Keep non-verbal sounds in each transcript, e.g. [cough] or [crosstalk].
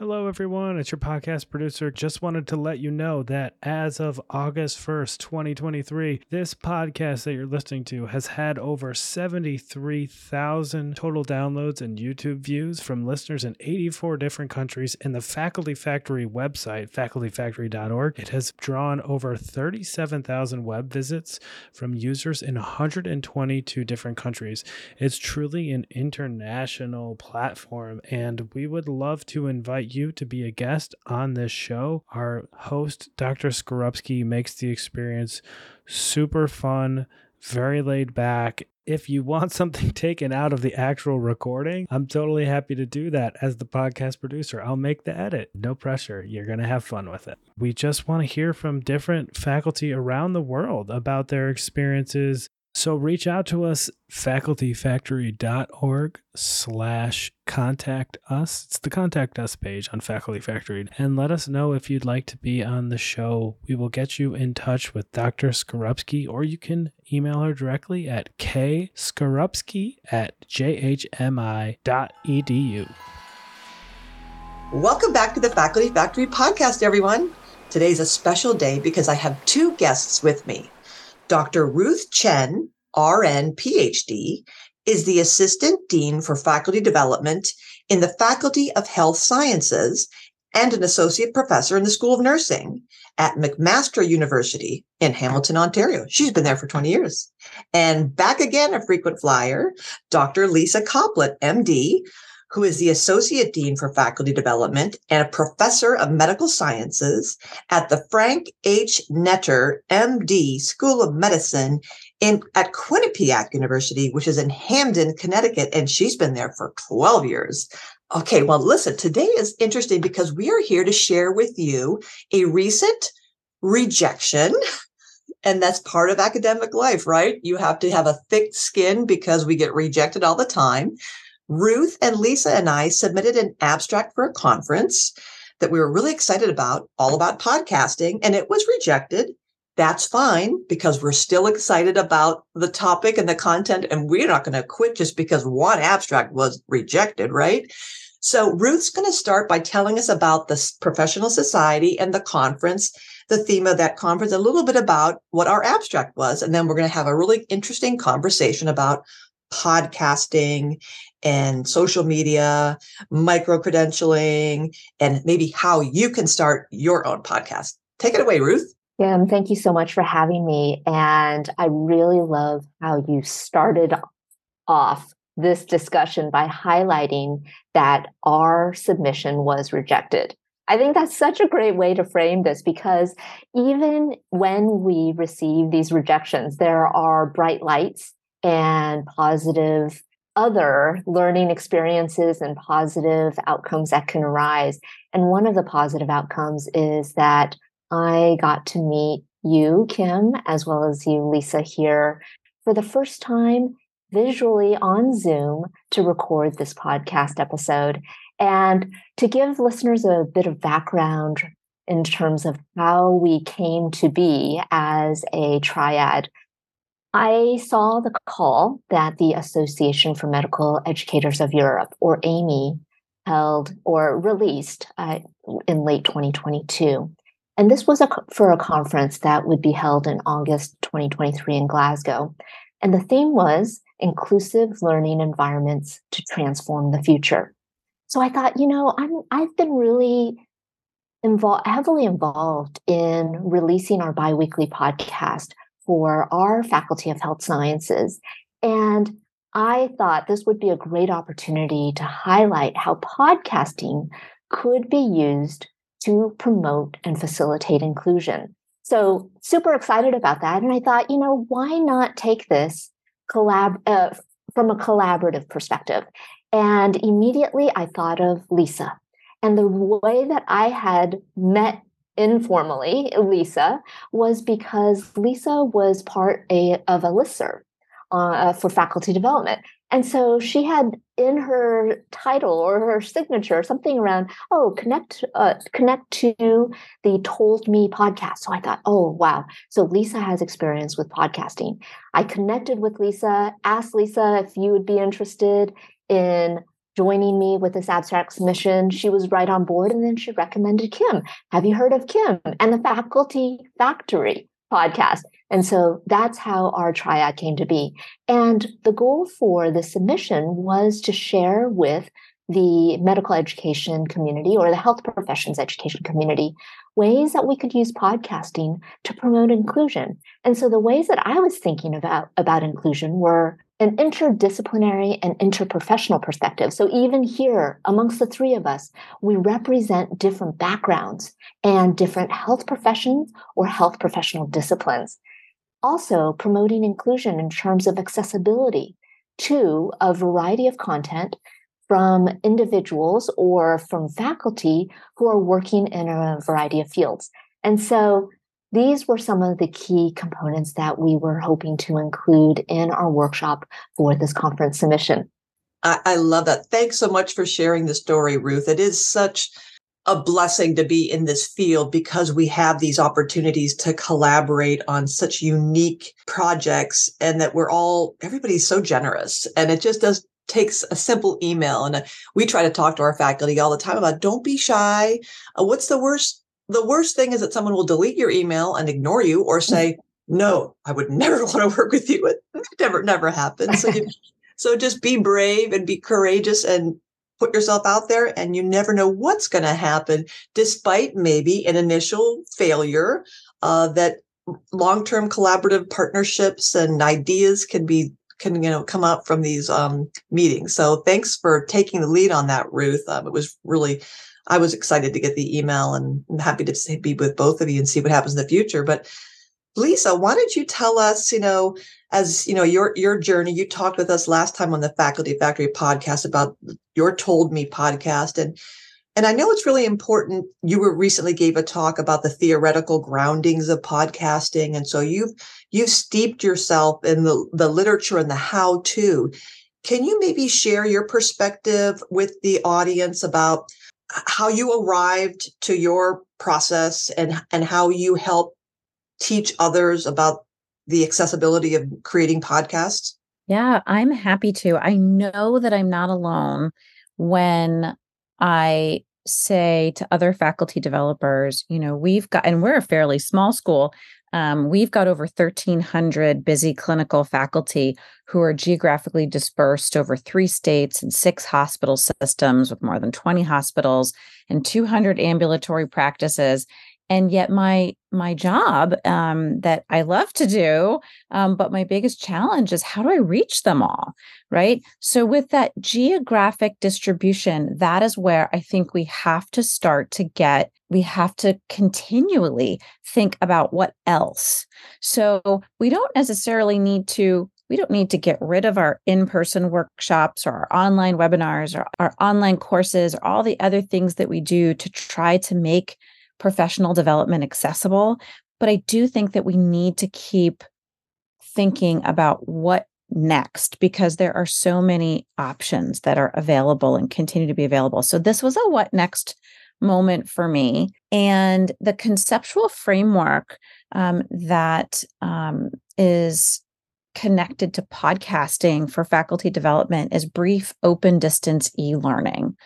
Hello, everyone. It's your podcast producer. Just wanted to let you know that as of August 1st, 2023, this podcast that you're listening to has had over 73,000 total downloads and YouTube views from listeners in 84 different countries. And the Faculty Factory website, facultyfactory.org, it has drawn over 37,000 web visits from users in 122 different countries. It's truly an international platform, and we would love to invite you to be a guest on this show. Our host, Dr. Skarupski, makes the experience super fun, very laid back. If you want [laughs] something taken out of the actual recording, I'm totally happy to do that as the podcast producer. I'll make the edit. No pressure. You're going to have fun with it. We just want to hear from different faculty around the world about their experiences so reach out to us, facultyfactory.org slash contact us. It's the contact us page on Faculty Factory. And let us know if you'd like to be on the show. We will get you in touch with Dr. Skarupski, or you can email her directly at kskarupski at jhmi.edu. Welcome back to the Faculty Factory podcast, everyone. Today's a special day because I have two guests with me. Dr. Ruth Chen, RN, PhD, is the Assistant Dean for Faculty Development in the Faculty of Health Sciences and an Associate Professor in the School of Nursing at McMaster University in Hamilton, Ontario. She's been there for 20 years. And back again, a frequent flyer, Dr. Lisa Coplit, MD, who is the Associate Dean for Faculty Development and a Professor of Medical Sciences at the Frank H. Netter, MD, School of Medicine in at Quinnipiac University, which is in Hamden, Connecticut, and she's been there for 12 years. Okay, well, listen, today is interesting because we are here to share with you a recent rejection. And that's part of academic life, right? You have to have a thick skin because we get rejected all the time. Ruth and Lisa and I submitted an abstract for a conference that we were really excited about, all about podcasting, and it was rejected. That's fine because we're still excited about the topic and the content, and we're not going to quit just because one abstract was rejected, right? So, Ruth's going to start by telling us about the professional society and the conference, the theme of that conference, a little bit about what our abstract was. And then we're going to have a really interesting conversation about podcasting and social media, micro credentialing, and maybe how you can start your own podcast. Take it away, Ruth. Yeah, thank you so much for having me. And I really love how you started off this discussion by highlighting that our submission was rejected. I think that's such a great way to frame this because even when we receive these rejections, there are bright lights and positive other learning experiences and positive outcomes that can arise. And one of the positive outcomes is that I got to meet you, Kim, as well as you, Lisa, here for the first time visually on Zoom to record this podcast episode and to give listeners a bit of background in terms of how we came to be as a triad I saw the call that the Association for Medical Educators of Europe, or AME, held or released uh, in late 2022. And this was a, for a conference that would be held in August 2023 in Glasgow. And the theme was inclusive learning environments to transform the future. So I thought, you know, I'm, I've been really involved, heavily involved in releasing our biweekly podcast for our Faculty of Health Sciences. And I thought this would be a great opportunity to highlight how podcasting could be used to promote and facilitate inclusion. So, super excited about that. And I thought, you know, why not take this collab uh, from a collaborative perspective? And immediately I thought of Lisa and the way that I had met informally, Lisa, was because Lisa was part a, of a listserv uh, for faculty development. And so she had in her title or her signature something around, oh, connect uh, connect to the Told Me podcast. So I thought, oh wow. So Lisa has experience with podcasting. I connected with Lisa, asked Lisa if you would be interested in joining me with this abstract submission, she was right on board. And then she recommended Kim. Have you heard of Kim and the Faculty Factory podcast? And so that's how our triad came to be. And the goal for the submission was to share with the medical education community or the health professions education community ways that we could use podcasting to promote inclusion. And so the ways that I was thinking about about inclusion were an interdisciplinary and interprofessional perspective. So even here amongst the three of us, we represent different backgrounds and different health professions or health professional disciplines. Also promoting inclusion in terms of accessibility to a variety of content from individuals or from faculty who are working in a variety of fields. And so these were some of the key components that we were hoping to include in our workshop for this conference submission. I, I love that. Thanks so much for sharing the story, Ruth. It is such a blessing to be in this field because we have these opportunities to collaborate on such unique projects and that we're all everybody's so generous and it just does takes a simple email and we try to talk to our faculty all the time about don't be shy uh, what's the worst the worst thing is that someone will delete your email and ignore you or say no i would [laughs] never want to work with you it never never happens so, you, [laughs] so just be brave and be courageous and put yourself out there and you never know what's going to happen despite maybe an initial failure uh, that long-term collaborative partnerships and ideas can be can you know come up from these um, meetings. So thanks for taking the lead on that, Ruth. Um, it was really I was excited to get the email and I'm happy to be with both of you and see what happens in the future. But Lisa, why don't you tell us, you know, as you know, your your journey, you talked with us last time on the Faculty Factory podcast about your Told Me podcast. And and I know it's really important. You were recently gave a talk about the theoretical groundings of podcasting. And so you've you've steeped yourself in the, the literature and the how to. Can you maybe share your perspective with the audience about how you arrived to your process and, and how you help teach others about the accessibility of creating podcasts? Yeah, I'm happy to. I know that I'm not alone when I say to other faculty developers, you know, we've got, and we're a fairly small school, um, we've got over 1,300 busy clinical faculty who are geographically dispersed over three states and six hospital systems with more than 20 hospitals and 200 ambulatory practices and yet my my job um, that i love to do um, but my biggest challenge is how do i reach them all right? So with that geographic distribution that is where i think we have to start to get we have to continually think about what else. So we don't necessarily need to we don't need to get rid of our in-person workshops or our online webinars or our online courses or all the other things that we do to try to make professional development accessible. But I do think that we need to keep thinking about what next because there are so many options that are available and continue to be available. So this was a what next moment for me. And the conceptual framework um, that um, is connected to podcasting for faculty development is brief open distance e learning,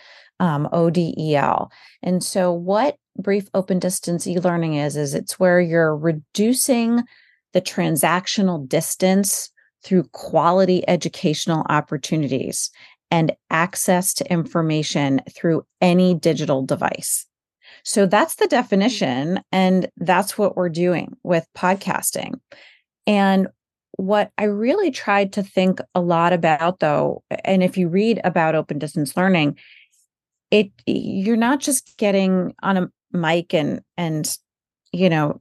um, ODEL. And so, what brief open distance e-learning is is it's where you're reducing the transactional distance through quality educational opportunities and access to information through any digital device. So that's the definition and that's what we're doing with podcasting. And what I really tried to think a lot about though and if you read about open distance learning it you're not just getting on a mic and and you know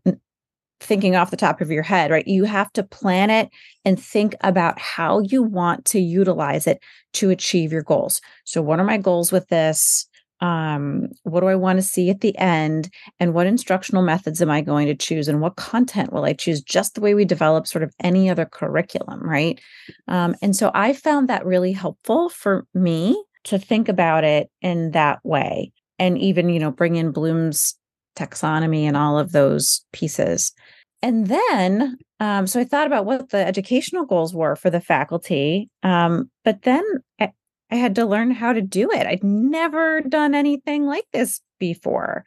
thinking off the top of your head right you have to plan it and think about how you want to utilize it to achieve your goals so what are my goals with this um, what do I want to see at the end? And what instructional methods am I going to choose? And what content will I choose? Just the way we develop sort of any other curriculum, right? Um, and so I found that really helpful for me to think about it in that way and even you know bring in bloom's taxonomy and all of those pieces and then um, so i thought about what the educational goals were for the faculty um, but then I, I had to learn how to do it. I'd never done anything like this before.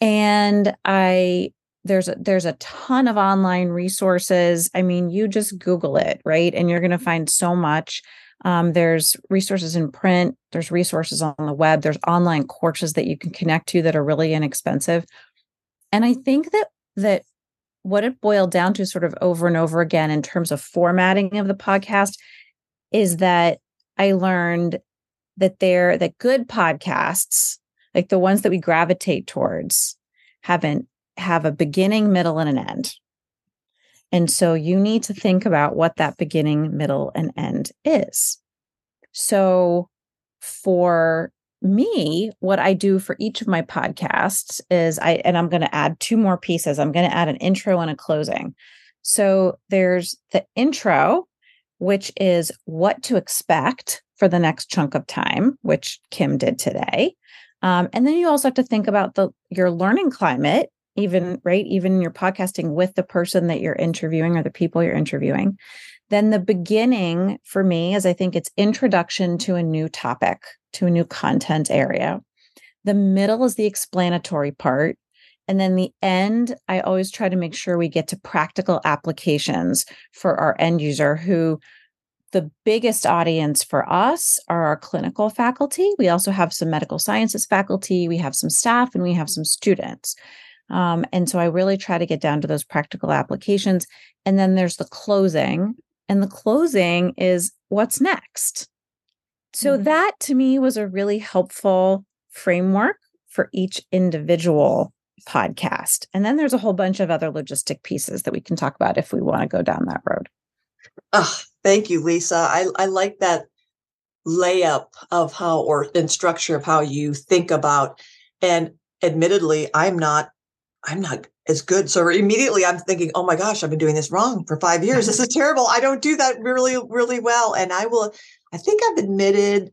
And I there's a, there's a ton of online resources. I mean, you just Google it, right? And you're going to find so much. Um, there's resources in print, there's resources on the web, there's online courses that you can connect to that are really inexpensive. And I think that that what it boiled down to sort of over and over again in terms of formatting of the podcast is that I learned that they're that good podcasts, like the ones that we gravitate towards, haven't have a beginning, middle, and an end. And so you need to think about what that beginning, middle, and end is. So for me, what I do for each of my podcasts is I, and I'm going to add two more pieces. I'm going to add an intro and a closing. So there's the intro, which is what to expect for the next chunk of time, which Kim did today. Um, and then you also have to think about the your learning climate even right even you're podcasting with the person that you're interviewing or the people you're interviewing then the beginning for me is i think it's introduction to a new topic to a new content area the middle is the explanatory part and then the end i always try to make sure we get to practical applications for our end user who the biggest audience for us are our clinical faculty. We also have some medical sciences faculty, we have some staff, and we have some students. Um, and so I really try to get down to those practical applications. And then there's the closing, and the closing is what's next. So mm-hmm. that to me was a really helpful framework for each individual podcast. And then there's a whole bunch of other logistic pieces that we can talk about if we want to go down that road. Oh, thank you, Lisa. I, I like that layup of how or in structure of how you think about and admittedly i'm not I'm not as good. So immediately I'm thinking, oh my gosh, I've been doing this wrong for five years. This is [laughs] terrible. I don't do that really, really well. And I will, I think I've admitted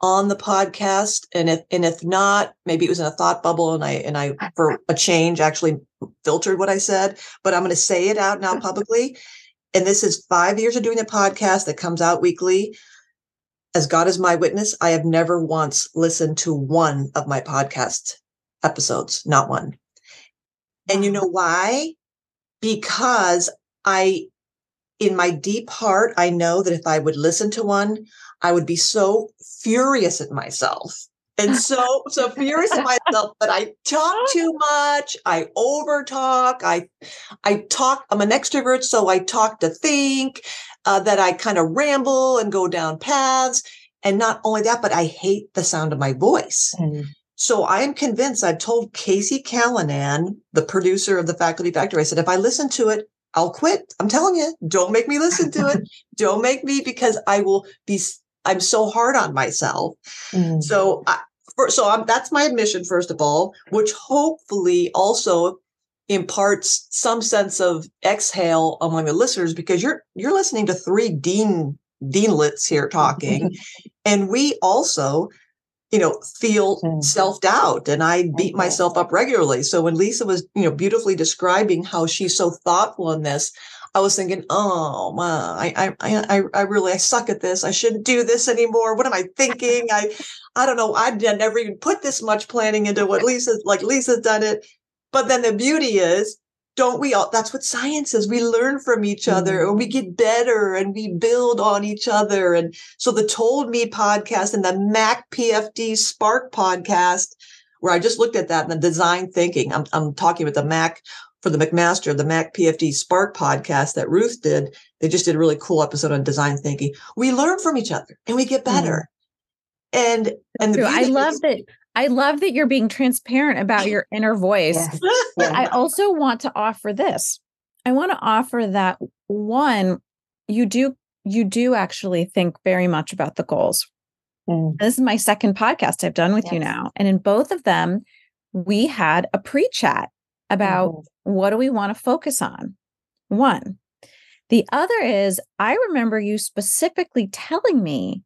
on the podcast. And if and if not, maybe it was in a thought bubble and I and I [laughs] for a change actually filtered what I said, but I'm going to say it out now [laughs] publicly. And this is five years of doing a podcast that comes out weekly. As God is my witness, I have never once listened to one of my podcast episodes, not one. And you know why? Because I, in my deep heart, I know that if I would listen to one, I would be so furious at myself. And [laughs] so, so furious at myself that I talk [laughs] too much. I over talk. I, I talk. I'm an extrovert, so I talk to think. Uh, that I kind of ramble and go down paths. And not only that, but I hate the sound of my voice. Mm. So I am convinced I've told Casey Callanan, the producer of the Faculty Factory, I said, if I listen to it, I'll quit. I'm telling you, don't make me listen to it. [laughs] don't make me because I will be, I'm so hard on myself. Mm. So, I, for, so I'm, that's my admission, first of all, which hopefully also imparts some sense of exhale among the listeners because you're, you're listening to three dean, deanlets here talking. [laughs] and we also you know, feel mm. self doubt and I beat myself up regularly. So when Lisa was, you know, beautifully describing how she's so thoughtful in this, I was thinking, oh, man, I, I, I, I really, I suck at this. I shouldn't do this anymore. What am I thinking? I, I don't know. I never even put this much planning into what Lisa, like Lisa's done it. But then the beauty is don't we all that's what science is. We learn from each other mm-hmm. and we get better and we build on each other. And so the told me podcast and the mac pfd spark podcast where i just looked at that and the design thinking i'm, I'm talking with the mac for the mcmaster the mac pfd spark podcast that ruth did. They just did a really cool episode on design thinking. We learn from each other and we get better. Mm-hmm. and and the I love that I love that you're being transparent about your inner voice. Yes. But I also want to offer this. I want to offer that one, you do you do actually think very much about the goals. Mm. This is my second podcast I've done with yes. you now. And in both of them, we had a pre-chat about mm-hmm. what do we want to focus on. One. The other is I remember you specifically telling me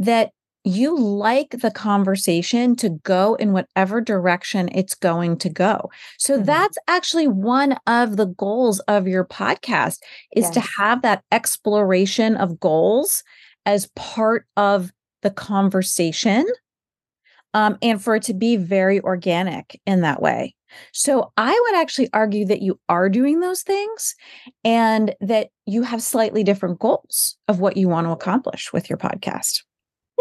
that you like the conversation to go in whatever direction it's going to go. So mm-hmm. that's actually one of the goals of your podcast is yes. to have that exploration of goals as part of the conversation um, and for it to be very organic in that way. So I would actually argue that you are doing those things and that you have slightly different goals of what you want to accomplish with your podcast.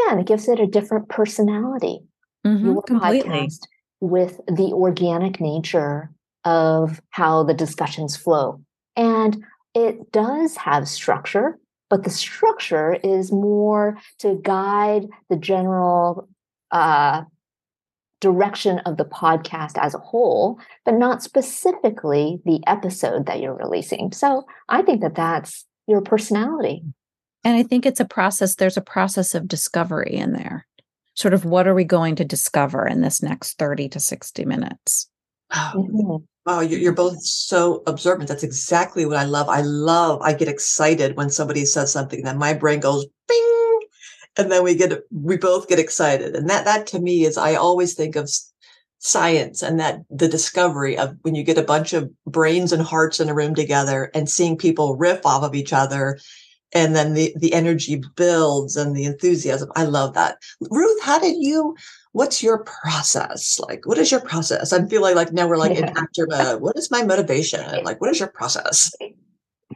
Yeah, and it gives it a different personality. Mm-hmm, your completely. podcast with the organic nature of how the discussions flow. And it does have structure, but the structure is more to guide the general uh, direction of the podcast as a whole, but not specifically the episode that you're releasing. So I think that that's your personality. And I think it's a process, there's a process of discovery in there. Sort of what are we going to discover in this next 30 to 60 minutes? Wow. Mm-hmm. Wow, you're both so observant. That's exactly what I love. I love, I get excited when somebody says something, that my brain goes bing, and then we get, we both get excited. And that, that to me is, I always think of science and that the discovery of when you get a bunch of brains and hearts in a room together and seeing people riff off of each other and then the the energy builds and the enthusiasm. I love that. Ruth how did you what's your process? Like what is your process? I'm feeling like now we're like yeah. in [laughs] actor mode. What is my motivation? Like what is your process?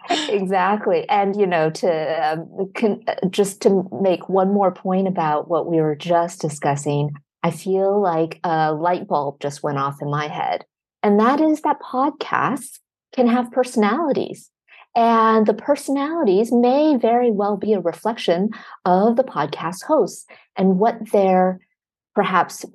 Exactly. And you know to um, con- just to make one more point about what we were just discussing i feel like a light bulb just went off in my head. And that is that podcasts can have personalities and the personalities may very well be a reflection of the podcast hosts and what their perhaps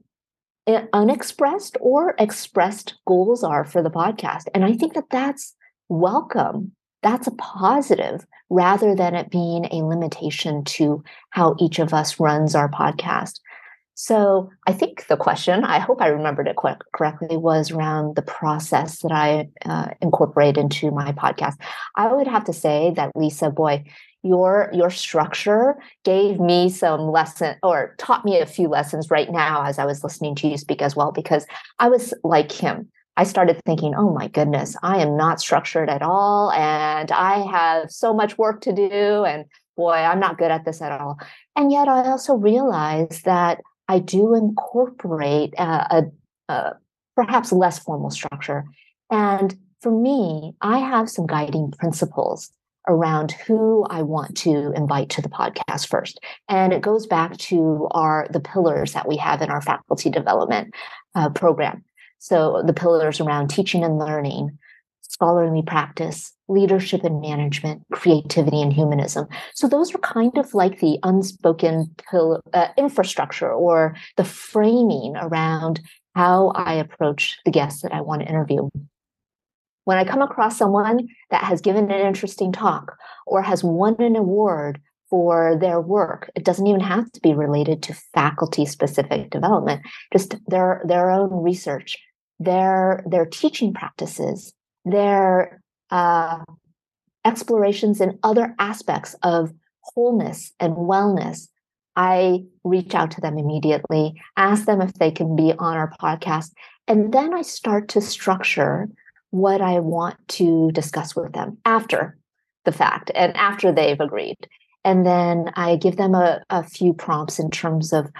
eh, unexpressed or expressed goals are for the podcast. And I think that that's welcome. That's a positive rather than it being a limitation to how each of us runs our podcast. So I think the question, I hope I remembered it correctly, was around the process that I uh, incorporate into my podcast. I would have to say that Lisa, boy, your your structure gave me some lesson or taught me a few lessons right now as I was listening to you speak as well, because I was like him. I started thinking, oh my goodness, I am not structured at all. And I have so much work to do. And boy, I'm not good at this at all. And yet I also realized that I do incorporate a, a, a perhaps less formal structure. And for me, I have some guiding principles around who I want to invite to the podcast first. And it goes back to our the pillars that we have in our faculty development uh, program. So the pillars around teaching and learning, scholarly practice, leadership and management, creativity and humanism. So those are kind of like the unspoken pill, uh, infrastructure or the framing around how I approach the guests that I want to interview. When I come across someone that has given an interesting talk or has won an award for their work, it doesn't even have to be related to faculty specific development, just their, their own research, their, their teaching practices, their uh, explorations in other aspects of wholeness and wellness, I reach out to them immediately, ask them if they can be on our podcast, and then I start to structure what I want to discuss with them after the fact and after they've agreed. And then I give them a, a few prompts in terms of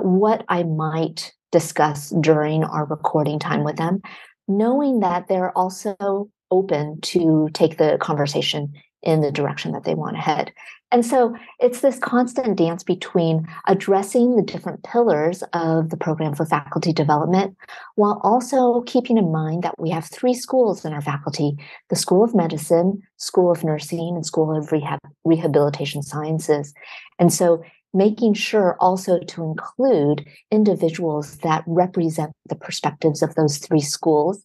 what I might discuss during our recording time with them knowing that they're also open to take the conversation in the direction that they want to head. And so it's this constant dance between addressing the different pillars of the program for faculty development while also keeping in mind that we have three schools in our faculty the School of Medicine, School of Nursing, and School of Rehab- Rehabilitation Sciences. And so making sure also to include individuals that represent the perspectives of those three schools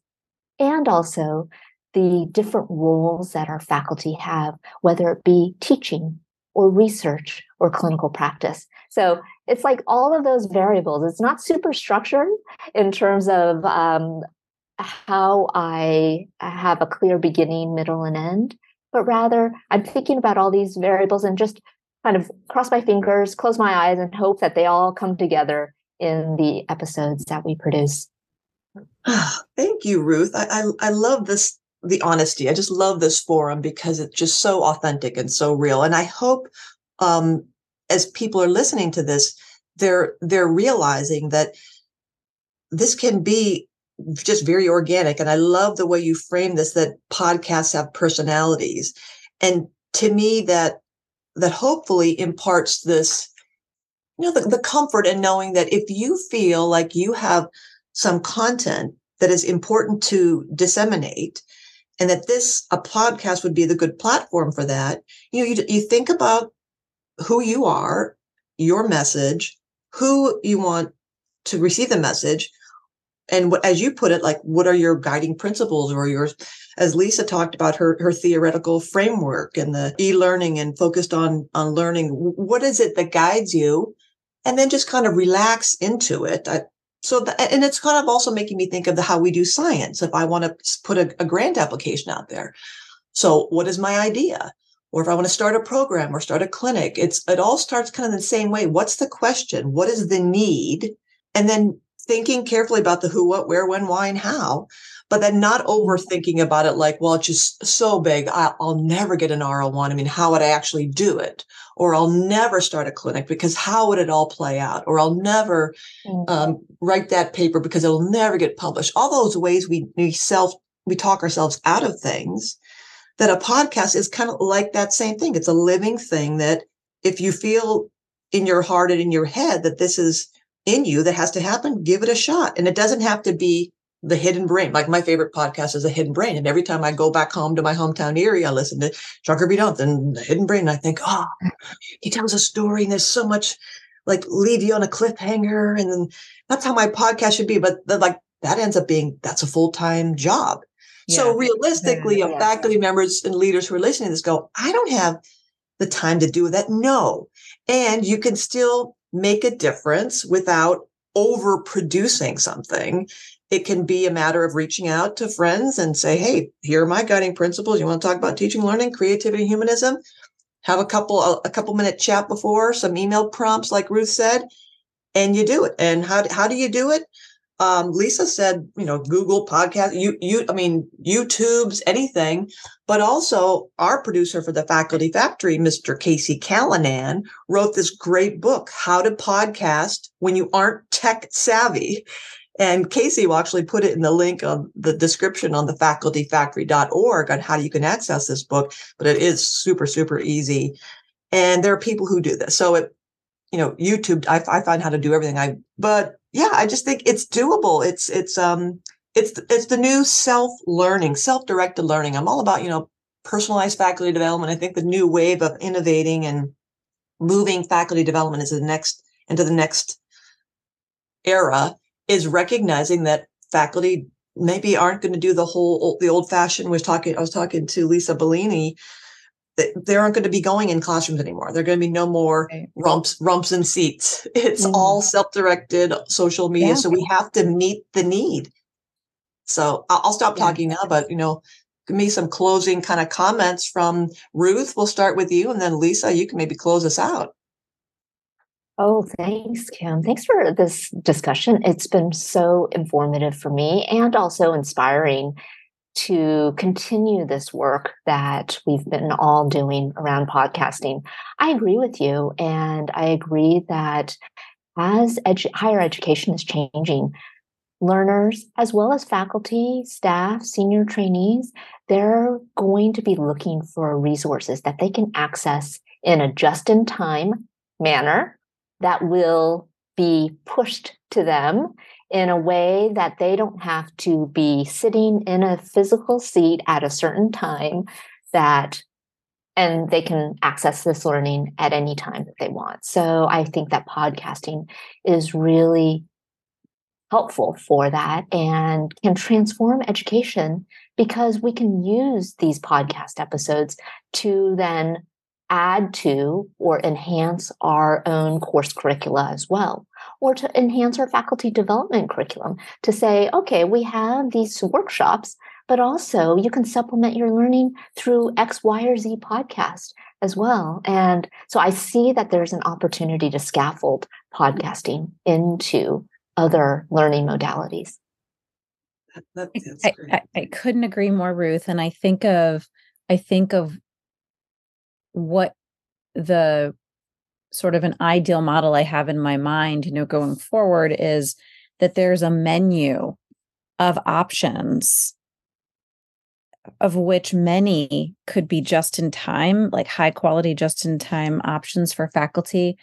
and also the different roles that our faculty have, whether it be teaching or research or clinical practice. So it's like all of those variables. It's not super structured in terms of um, how I have a clear beginning, middle, and end, but rather I'm thinking about all these variables and just kind of cross my fingers, close my eyes, and hope that they all come together in the episodes that we produce. [sighs] Thank you, Ruth. I, I, I love this the honesty. I just love this forum because it's just so authentic and so real. And I hope um, as people are listening to this, they're they're realizing that this can be just very organic. And I love the way you frame this that podcasts have personalities. And to me, that that hopefully imparts this, you know, the, the comfort in knowing that if you feel like you have some content that is important to disseminate and that this a podcast would be the good platform for that you know you, you think about who you are your message who you want to receive the message and what, as you put it, like what are your guiding principles or your, as Lisa talked about her her theoretical framework and the e-learning and focused on on learning. What is it that guides you? And then just kind of relax into it. I, so, and it's kind of also making me think of the how we do science. If I want to put a, a grant application out there, so what is my idea? Or if I want to start a program or start a clinic, it's it all starts kind of the same way. What's the question? What is the need? And then thinking carefully about the who, what, where, when, why, and how, but then not overthinking about it like, well, it's just so big. I'll, never get an R01. I mean, how would I actually do it? Or I'll never start a clinic because how would it all play out? Or I'll never mm-hmm. um, write that paper because it'll never get published. All those ways we, we self, we talk ourselves out of things that a podcast is kind of like that same thing. It's a living thing that if you feel in your heart and in your head that this is in you that has to happen, give it a shot. And it doesn't have to be the hidden brain. Like my favorite podcast is the hidden brain. And every time I go back home to my hometown Erie, I listen to John Kirby and the hidden brain. And I think, oh, he tells a story and there's so much like leave you on a cliffhanger. And then that's how my podcast should be. But the, like that ends up being, that's a full-time job. Yeah. So realistically, mm, yeah. faculty members and leaders who are listening to this go, I don't have the time to do that. No. And you can still make a difference without overproducing something. It can be a matter of reaching out to friends and say, Hey, here are my guiding principles. You want to talk about teaching, learning, creativity, humanism? Have a couple, a, couple minute chat before some email prompts, like Ruth said, and you do it. And how, how do you do it? Um, Lisa said, you know, Google podcast, you, you, I mean, YouTube's anything, but also our producer for the Faculty Factory, Mr. Casey Callanan, wrote this great book, How to Podcast When You Aren't Tech Savvy. And Casey will actually put it in the link of the description on the facultyfactory.org on how you can access this book, but it is super, super easy. And there are people who do this. So it, you know, YouTube, I, I find how to do everything I, but yeah, I just think it's doable. It's it's um it's it's the new self learning, self directed learning. I'm all about you know personalized faculty development. I think the new wave of innovating and moving faculty development is the next into the next era is recognizing that faculty maybe aren't going to do the whole the old fashioned was talking I was talking to Lisa Bellini they aren't going to be going in classrooms anymore. There are going to be no more rumps, rumps and seats. [laughs] It's mm all self-directed social media. Yeah. So we have to meet the need. So I'll stop yeah. talking now, but you know, give me some closing kind of comments from Ruth. We'll start with you, and then Lisa, you can maybe close us out. Oh, thanks, Kim. Thanks for this discussion. It's been so informative for me and also inspiring to continue this work that we've been all doing around podcasting. I agree with you. And I agree that as edu- higher education is changing, learners, as well as faculty, staff, senior trainees, they're going to be looking for resources that they can access in a just in time manner that will be pushed to them in a way that they don't have to be sitting in a physical seat at a certain time that and they can access this learning at any time that they want. So I think that podcasting is really helpful for that and can transform education because we can use these podcast episodes to then add to or enhance our own course curricula as well, or to enhance our faculty development curriculum to say, okay, we have these workshops, but also you can supplement your learning through X, Y, or Z podcast as well. And so I see that there's an opportunity to scaffold podcasting into other learning modalities. That, that, I, I, I couldn't agree more, Ruth. And I think of I think of what the sort of an ideal model I have in my mind, you know, going forward is that there's a menu of options of which many could be just in time, like high quality just in time options for faculty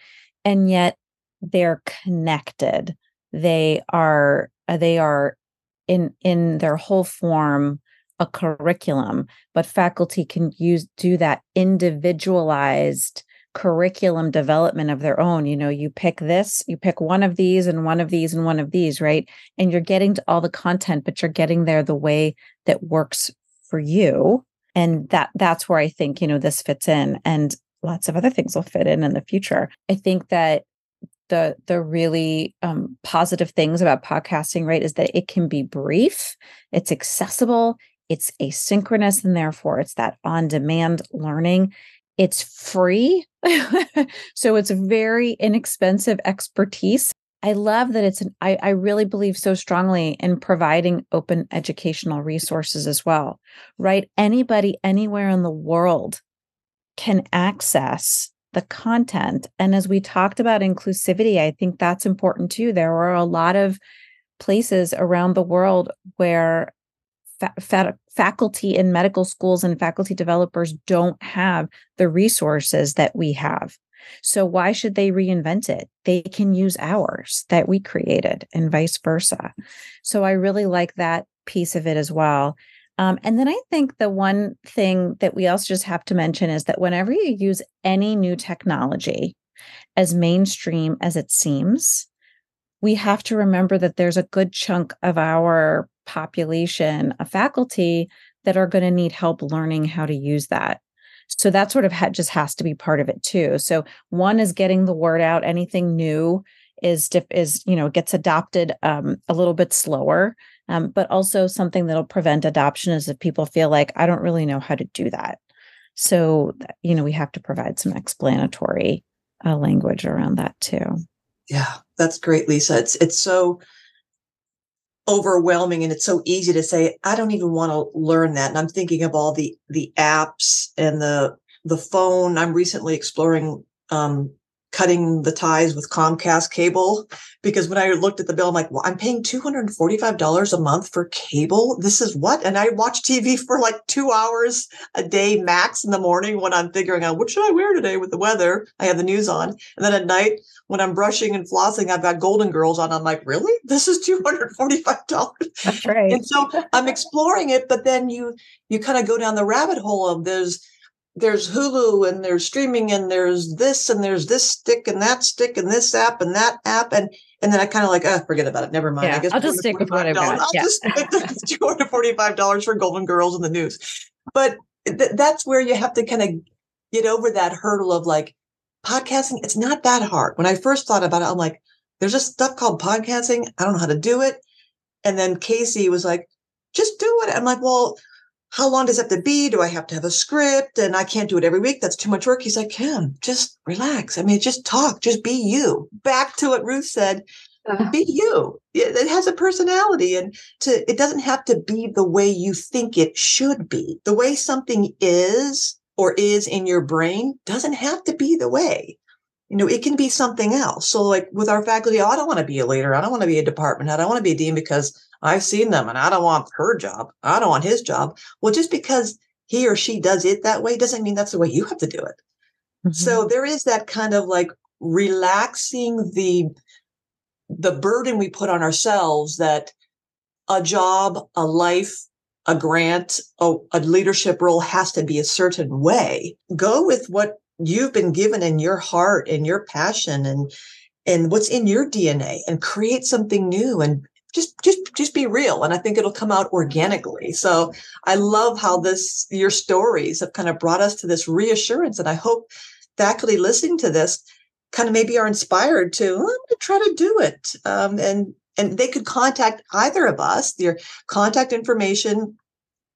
and yet they're connected. They are uh, they are in in their whole form a curriculum, but faculty can use do that individualized curriculum development of their own. You know, you pick this, you pick one of these and one of these and one of these, right? And you're getting to all the content, but you're getting there the way that works for you. And that that's where I think, you know, this fits in and lots of other things will fit in in the future. I think that the the really um, positive things about podcasting right is that it can be brief it's accessible it's asynchronous and therefore it's that on demand learning it's free. [laughs] so it's very inexpensive expertise. I love that it's an, I, I really believe so strongly in providing open educational resources as well, right? Anybody anywhere in the world can access the content. And as we talked about inclusivity, I think that's important too. There are a lot of places around the world where fa- fa- faculty in medical schools and faculty developers don't have the resources that we have. So why should they reinvent it? They can use ours that we created and vice versa. So I really like that piece of it as well. Um, and then I think the one thing that we also just have to mention is that whenever you use any new technology, as mainstream as it seems, we have to remember that there's a good chunk of our population of faculty that are going to need help learning how to use that. So that sort of ha- just has to be part of it too. So one is getting the word out. Anything new is is you know gets adopted um, a little bit slower, um, but also something that'll prevent adoption is if people feel like I don't really know how to do that. So you know we have to provide some explanatory uh, language around that too. Yeah, that's great, Lisa. It's it's so overwhelming and it's so easy to say i don't even want to learn that. And i'm thinking of all the the apps and the the phone. I'm recently exploring um, cutting the ties with Comcast cable because when I looked at the bill, I'm like, well, I'm paying $245 a month for cable. This is what? And I watch TV for like two hours a day max in the morning when I'm figuring out what should I wear today with the weather. I have the news on. And then at night when I'm brushing and flossing, I've got Golden Girls on. I'm like, really? This is $245. That's right. and so I'm exploring it, but then you, you kind of go down the rabbit hole of there's, there's Hulu and there's streaming and there's this and there's this stick and that stick and this app and that app and and then I kind of like, oh, forget about it. Never mind. Yeah, I guess I'll just stick with what I've got. I'll yeah. just two hundred forty-five dollars for Golden Girls in the news. But th- that's where you have to kind of get over that hurdle of like podcasting. It's not that hard. When I first thought about it, I'm like, there's this stuff called podcasting. I don't know how to do it. And then Casey was like, just do it. I'm like, well, how long does it have to be? Do I have to have a script? And I can't do it every week. That's too much work. He's like, Kim, just relax. I mean, just talk, just be you. Back to what Ruth said. Uh, be you. It has a personality and to it doesn't have to be the way you think it should be. The way something is or is in your brain doesn't have to be the way. You know, it can be something else. So like with our faculty, oh, I don't want to be a leader. I don't want to be a department head. I don't want to be a dean because I've seen them and I don't want her job. I don't want his job. Well, just because he or she does it that way doesn't mean that's the way you have to do it. Mm-hmm. So there is that kind of like relaxing the the burden we put on ourselves that a job, a life, a grant, a, a leadership role has to be a certain way. Go with what you've been given in your heart and your passion and and what's in your DNA and create something new and just just just be real and i think it'll come out organically. So i love how this your stories have kind of brought us to this reassurance and i hope faculty listening to this kind of maybe are inspired to i'm going to try to do it. Um, and and they could contact either of us. Your contact information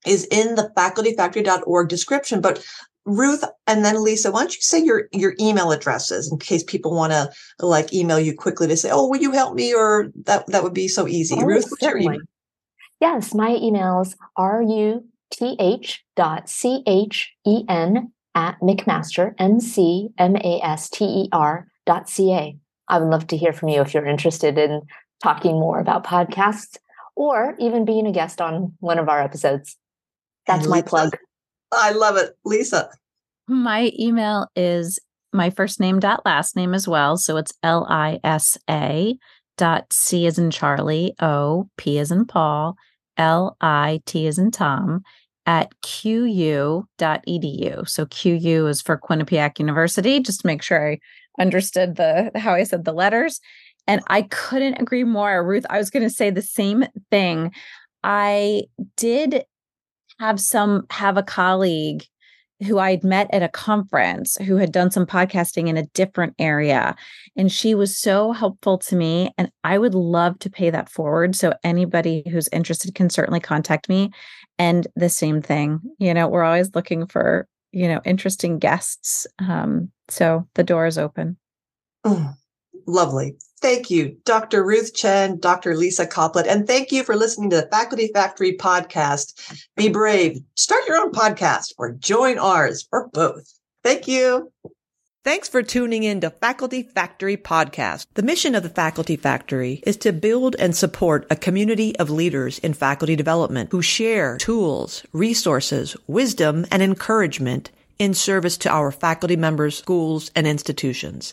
is in the facultyfactory.org description but Ruth and then Lisa, why don't you say your your email addresses in case people want to like email you quickly to say, "Oh, will you help me?" Or that that would be so easy. Oh, Ruth, what's your email? Yes, my emails are u t h dot c h e n at McMaster, M-C-M-A-S-T-E-R dot C-A. I would love to hear from you if you're interested in talking more about podcasts or even being a guest on one of our episodes. That's my plug. I love it. Lisa. My email is my first name dot last name as well. So it's L I S A dot C as in Charlie, O, P as in Paul, L I T as in Tom at qu.edu. So QU is for Quinnipiac University, just to make sure I understood the how I said the letters. And I couldn't agree more. Ruth, I was going to say the same thing. I did have some have a colleague who I'd met at a conference who had done some podcasting in a different area. And she was so helpful to me. And I would love to pay that forward. So anybody who's interested can certainly contact me. And the same thing, you know, we're always looking for, you know, interesting guests. Um, so the door is open. Oh, lovely. Thank you, Dr. Ruth Chen, Dr. Lisa Coplit, and thank you for listening to the Faculty Factory podcast. Be brave, start your own podcast, or join ours, or both. Thank you. Thanks for tuning in to Faculty Factory Podcast. The mission of the Faculty Factory is to build and support a community of leaders in faculty development who share tools, resources, wisdom, and encouragement in service to our faculty members, schools, and institutions.